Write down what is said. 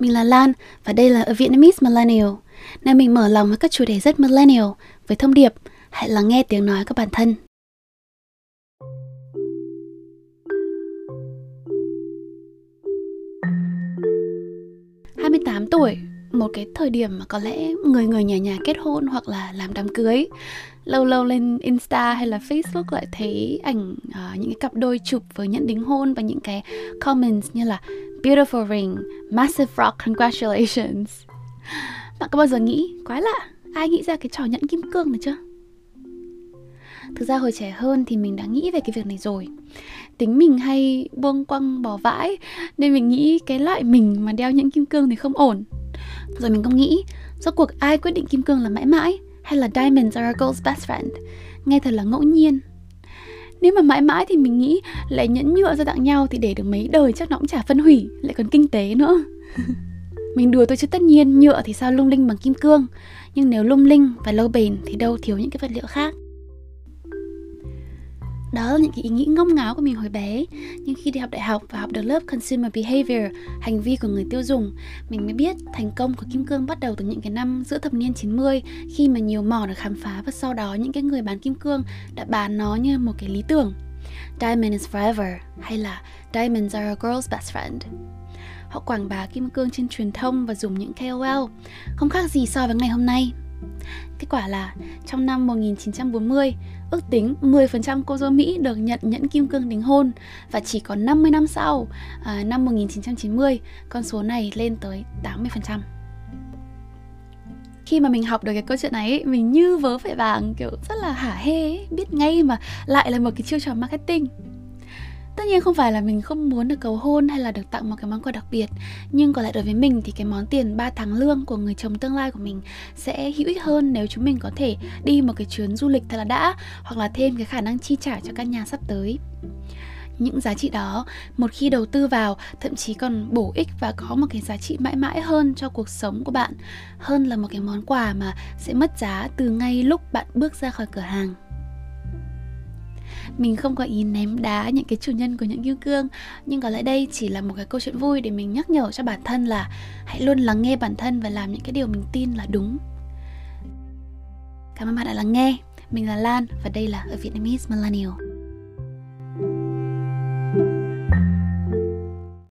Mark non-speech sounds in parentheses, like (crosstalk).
mình là Lan và đây là A Vietnamese Millennial, nơi mình mở lòng với các chủ đề rất millennial với thông điệp hãy lắng nghe tiếng nói của bản thân. hai mươi tám tuổi một cái thời điểm mà có lẽ người người nhà nhà kết hôn hoặc là làm đám cưới lâu lâu lên insta hay là facebook lại thấy ảnh uh, những cái cặp đôi chụp với nhận đính hôn và những cái comments như là beautiful ring. Massive rock. Congratulations. (laughs) Bạn có bao giờ nghĩ quái lạ? Ai nghĩ ra cái trò nhẫn kim cương này chưa? Thực ra hồi trẻ hơn thì mình đã nghĩ về cái việc này rồi. Tính mình hay buông quăng bỏ vãi, nên mình nghĩ cái loại mình mà đeo nhẫn kim cương thì không ổn. Rồi mình cũng nghĩ, rốt cuộc ai quyết định kim cương là mãi mãi hay là diamonds are a girl's best friend? Nghe thật là ngẫu nhiên nếu mà mãi mãi thì mình nghĩ lại nhẫn nhựa ra tặng nhau thì để được mấy đời chắc nó cũng chả phân hủy, lại còn kinh tế nữa. (laughs) Mình đùa tôi chứ tất nhiên nhựa thì sao lung linh bằng kim cương, nhưng nếu lung linh và lâu bền thì đâu thiếu những cái vật liệu khác đó là những cái ý nghĩ ngông ngáo của mình hồi bé. Nhưng khi đi học đại học và học được lớp consumer behavior, hành vi của người tiêu dùng, mình mới biết thành công của kim cương bắt đầu từ những cái năm giữa thập niên 90 khi mà nhiều mỏ được khám phá và sau đó những cái người bán kim cương đã bán nó như một cái lý tưởng. Diamond is forever, hay là Diamonds are a girl's best friend Họ quảng bá kim cương trên truyền thông và dùng những KOL Không khác gì so với ngày hôm nay. Kết quả là trong năm 1940, ước tính 10% cô dâu Mỹ được nhận nhẫn kim cương đính hôn và chỉ có 50 năm sau, à, năm 1990, con số này lên tới 80%. Khi mà mình học được cái câu chuyện này, mình như vớ phải vàng, kiểu rất là hả hê, biết ngay mà lại là một cái chiêu trò marketing tất nhiên không phải là mình không muốn được cầu hôn hay là được tặng một cái món quà đặc biệt, nhưng còn lại đối với mình thì cái món tiền 3 tháng lương của người chồng tương lai của mình sẽ hữu ích hơn nếu chúng mình có thể đi một cái chuyến du lịch thật là đã hoặc là thêm cái khả năng chi trả cho căn nhà sắp tới. Những giá trị đó, một khi đầu tư vào, thậm chí còn bổ ích và có một cái giá trị mãi mãi hơn cho cuộc sống của bạn, hơn là một cái món quà mà sẽ mất giá từ ngay lúc bạn bước ra khỏi cửa hàng mình không có ý ném đá những cái chủ nhân của những kim cương nhưng có lẽ đây chỉ là một cái câu chuyện vui để mình nhắc nhở cho bản thân là hãy luôn lắng nghe bản thân và làm những cái điều mình tin là đúng. Cảm ơn bạn đã lắng nghe. Mình là lan và đây là ở vietnamese millennial.